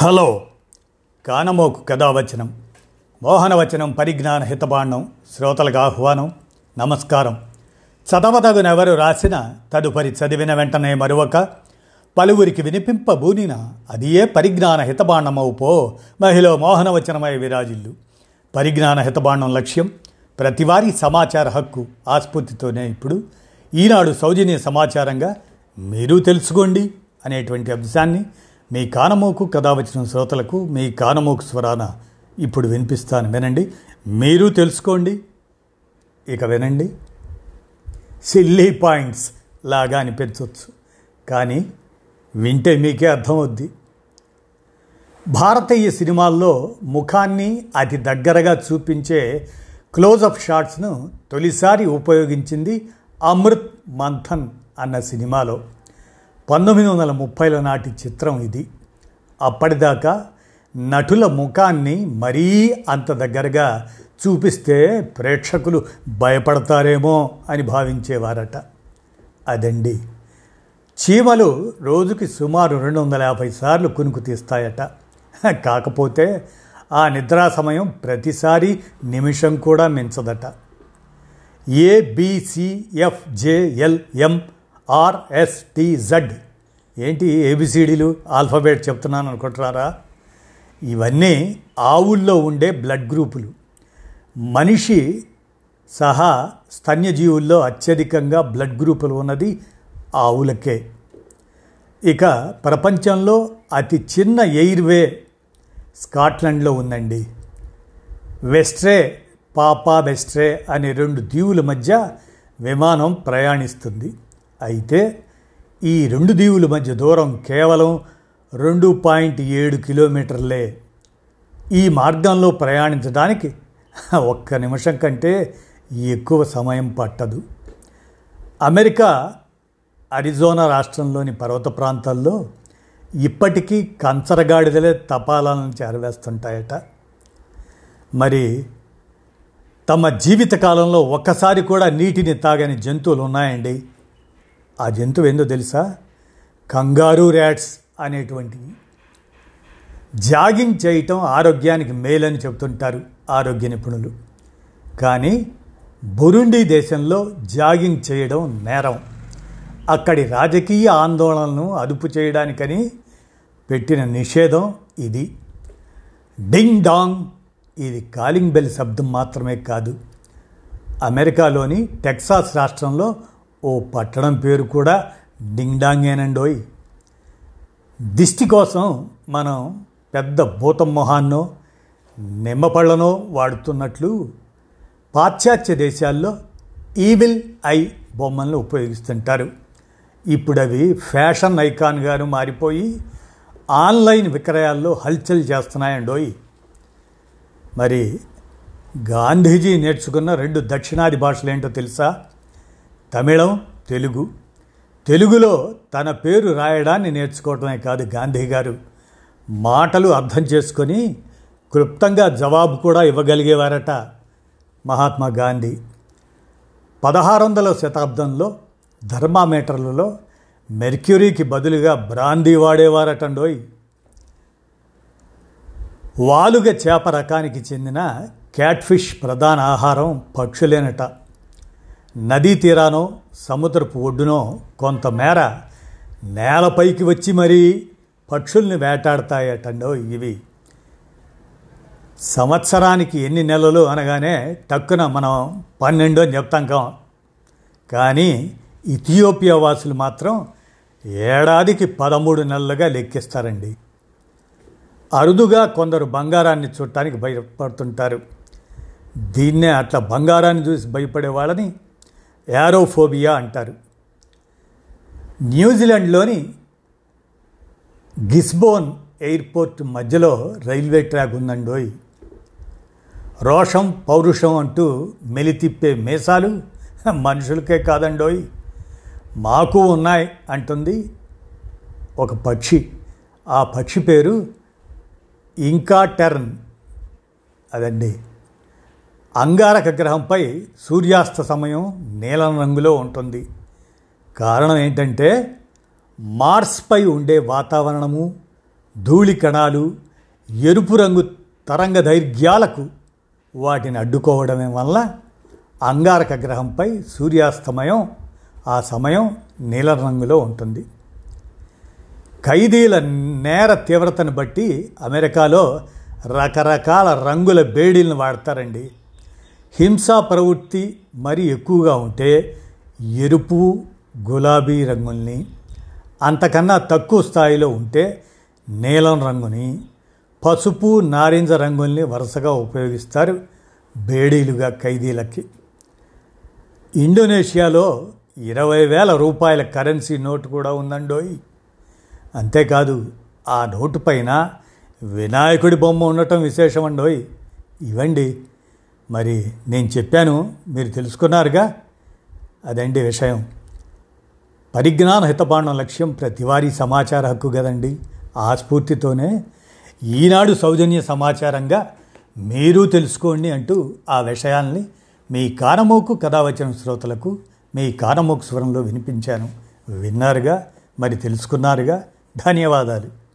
Hello. కానమోకు కథావచనం. మోహనవచనం పరిజ్ఞాన హితబాండం. శ్రోతలకు ఆహ్వానం. నమస్కారం. చదవదగునెవరు రాసిన తదుపరి చదివిన వెంటనే మరొక పలువురికి వినిపింపబూనిన అది ఏ పరిజ్ఞాన హితబాండమవు పో మహిళ మోహనవచనమై విరాజిల్లు. పరిజ్ఞాన హితబాండం లక్ష్యం ప్రతివారీ సమాచార హక్కు ఆస్ఫూర్తితోనే ఇప్పుడు ఈనాడు సౌజన్య సమాచారంగా మీరు తెలుసుకోండి అనేటువంటి అంశాన్ని మీ కానమోకు కథ వచ్చిన శ్రోతలకు మీ కానమోకు స్వరాన ఇప్పుడు వినిపిస్తాను. వినండి. మీరు తెలుసుకోండి. ఇక వినండి. సిల్లీ పాయింట్స్ లాగా అనిపించవచ్చు కానీ వింటే మీకే అర్థమవుద్ది. భారతీయ సినిమాల్లో ముఖాన్ని అతి దగ్గరగా చూపించే క్లోజప్ షాట్స్ను తొలిసారి ఉపయోగించింది అమృత్ మంథన్ అన్న సినిమాలో. పంతొమ్మిది వందల ముప్పైల నాటి చిత్రం ఇది. అప్పటిదాకా నటుల ముఖాన్ని మరీ అంత దగ్గరగా చూపిస్తే ప్రేక్షకులు భయపడతారేమో అని భావించేవారట. అదండి. చీమలు రోజుకి సుమారు రెండు వందల యాభై సార్లు కునుకు తీస్తాయట. కాకపోతే ఆ నిద్రా సమయం ప్రతిసారి నిమిషం కూడా మించదట. ఏబిసిఎఫ్జేఎల్ఎం ఆర్ఎస్టిజడ్ ఏంటి ఏబిసిడీలు ఆల్ఫాబెట్ చెప్తున్నాను అనుకుంటున్నారా? ఇవన్నీ ఆవుల్లో ఉండే బ్లడ్ గ్రూపులు. మనిషి సహా స్తన్యజీవుల్లో అత్యధికంగా బ్లడ్ గ్రూపులు ఉన్నది ఆవులకే. ఇక ప్రపంచంలో అతి చిన్న ఎయిర్వే స్కాట్లాండ్లో ఉందండి. వెస్ట్రే పాపా వెస్ట్రే అనే రెండు దీవుల మధ్య విమానం ప్రయాణిస్తుంది. అయితే ఈ రెండు దీవుల మధ్య దూరం కేవలం రెండు పాయింట్ ఏడు కిలోమీటర్లే. ఈ మార్గంలో ప్రయాణించడానికి ఒక్క నిమిషం కంటే ఎక్కువ సమయం పట్టదు. అమెరికా అరిజోనా రాష్ట్రంలోని పర్వత ప్రాంతాల్లో ఇప్పటికీ కంచరగాడిదలే తపాలను చేరవేస్తుంటాయట. మరి తమ జీవిత కాలంలో ఒక్కసారి కూడా నీటిని తాగని జంతువులు ఉన్నాయండి. ఆ జంతువు ఏందో తెలుసా? కంగారు ర్యాట్స్ అనేటువంటివి జాగింగ్ చేయటం ఆరోగ్యానికి మేలని చెబుతుంటారు ఆరోగ్య నిపుణులు. కానీ బురుండి దేశంలో జాగింగ్ చేయడం నేరం. అక్కడి రాజకీయ ఆందోళనలను అదుపు చేయడానికని పెట్టిన నిషేధం ఇది. డింగ్ డాంగ్ ఇది కాలింగ్ బెల్ శబ్దం మాత్రమే కాదు. అమెరికాలోని టెక్సాస్ రాష్ట్రంలో ఓ పట్టణం పేరు కూడా డింగ్డాంగేనండోయ్. దిష్టి కోసం మనం పెద్ద భూతం మొహాన్నో నిమ్మపళ్ళనో వాడుతున్నట్లు పాశ్చాత్య దేశాల్లో ఈవిల్ ఐ బొమ్మలను ఉపయోగిస్తుంటారు. ఇప్పుడు అవి ఫ్యాషన్ ఐకాన్గాను మారిపోయి ఆన్లైన్ విక్రయాల్లో హల్చల్ చేస్తున్నాయండోయ్. మరి గాంధీజీ నేర్చుకున్న రెండు దక్షిణాది భాషలు ఏంటో తెలుసా? తమిళం తెలుగు. తెలుగులో తన పేరు రాయడాన్ని నేర్చుకోవటమే కాదు గాంధీ గారు. మాటలు అర్థం చేసుకొని క్లుప్తంగా జవాబు కూడా ఇవ్వగలిగేవారట మహాత్మా గాంధీ. పదహారు వందల శతాబ్దంలో ధర్మామీటర్లలో మెర్క్యూరీకి బదులుగా బ్రాందీ వాడేవారటండోయ్. వాలుగ చేప రకానికి చెందిన క్యాట్ఫిష్ ప్రధాన ఆహారం పక్షులేనట. నదీ తీరానో సముద్రపు ఒడ్డునో కొంతమేర నేలపైకి వచ్చి మరీ పక్షుల్ని వేటాడతాయటండో ఇవి. సంవత్సరానికి ఎన్ని నెలలు అనగానే టక్కున మనం పన్నెండు అని చెప్తాం కా. కానీ ఇథియోపియా వాసులు మాత్రం ఏడాదికి పదమూడు నెలలుగా లెక్కిస్తారండి. అరుదుగా కొందరు బంగారాన్ని చూడటానికి భయపడుతుంటారు. దీన్నే అట్లా బంగారాన్ని చూసి భయపడే వాళ్ళని యారోఫోబియా అంటారు. న్యూజిలాండ్లోని గిస్బోన్ ఎయిర్పోర్ట్ మధ్యలో రైల్వే ట్రాక్ ఉందండోయ్. రోషం పౌరుషం అంటూ మెలితిప్పే మేసాలు మనుషులకే కాదండోయ్. మాకు ఉన్నాయి అంటుంది ఒక పక్షి. ఆ పక్షి పేరు ఇంకా టెర్న్ అదండి. అంగారక గ్రహంపై సూర్యాస్త సమయం నీలం రంగులో ఉంటుంది. కారణం ఏంటంటే మార్స్పై ఉండే వాతావరణము ధూళి కణాలు ఎరుపు రంగు తరంగ దైర్ఘ్యాలకు వాటిని అడ్డుకోవడమే వల్ల అంగారక గ్రహంపై సూర్యాస్తమయం ఆ సమయం నీలం రంగులో ఉంటుంది. ఖైదీల నేర తీవ్రతను బట్టి అమెరికాలో రకరకాల రంగుల బేడీలను వాడతారండి. హింసా ప్రవృత్తి మరి ఎక్కువగా ఉంటే ఎరుపు గులాబీ రంగుల్ని అంతకన్నా తక్కువ స్థాయిలో ఉంటే నీలం రంగుని పసుపు నారింజ రంగుల్ని వరుసగా ఉపయోగిస్తారు బేడీలుగా ఖైదీలకి. ఇండోనేషియాలో ఇరవై వేల రూపాయల కరెన్సీ నోటు కూడా ఉందండోయ్. అంతేకాదు ఆ నోటు పైన వినాయకుడి బొమ్మ ఉండటం విశేషమండోయ్. ఇవ్వండి. మరి నేను చెప్పాను మీరు తెలుసుకున్నారుగా? అదండి విషయం. పరిజ్ఞాన హితబాణం లక్ష్యం ప్రతివారీ సమాచార హక్కు కదండి. ఆ స్ఫూర్తితోనే ఈనాడు సౌజన్య సమాచారంగా మీరు తెలుసుకోండి అంటూ ఆ విషయాల్ని మీ కానమోకు కథావచన శ్రోతలకు మీ కానమోకు స్వరంలో వినిపించాను. విన్నారుగా? మరి తెలుసుకున్నారుగా? ధన్యవాదాలు.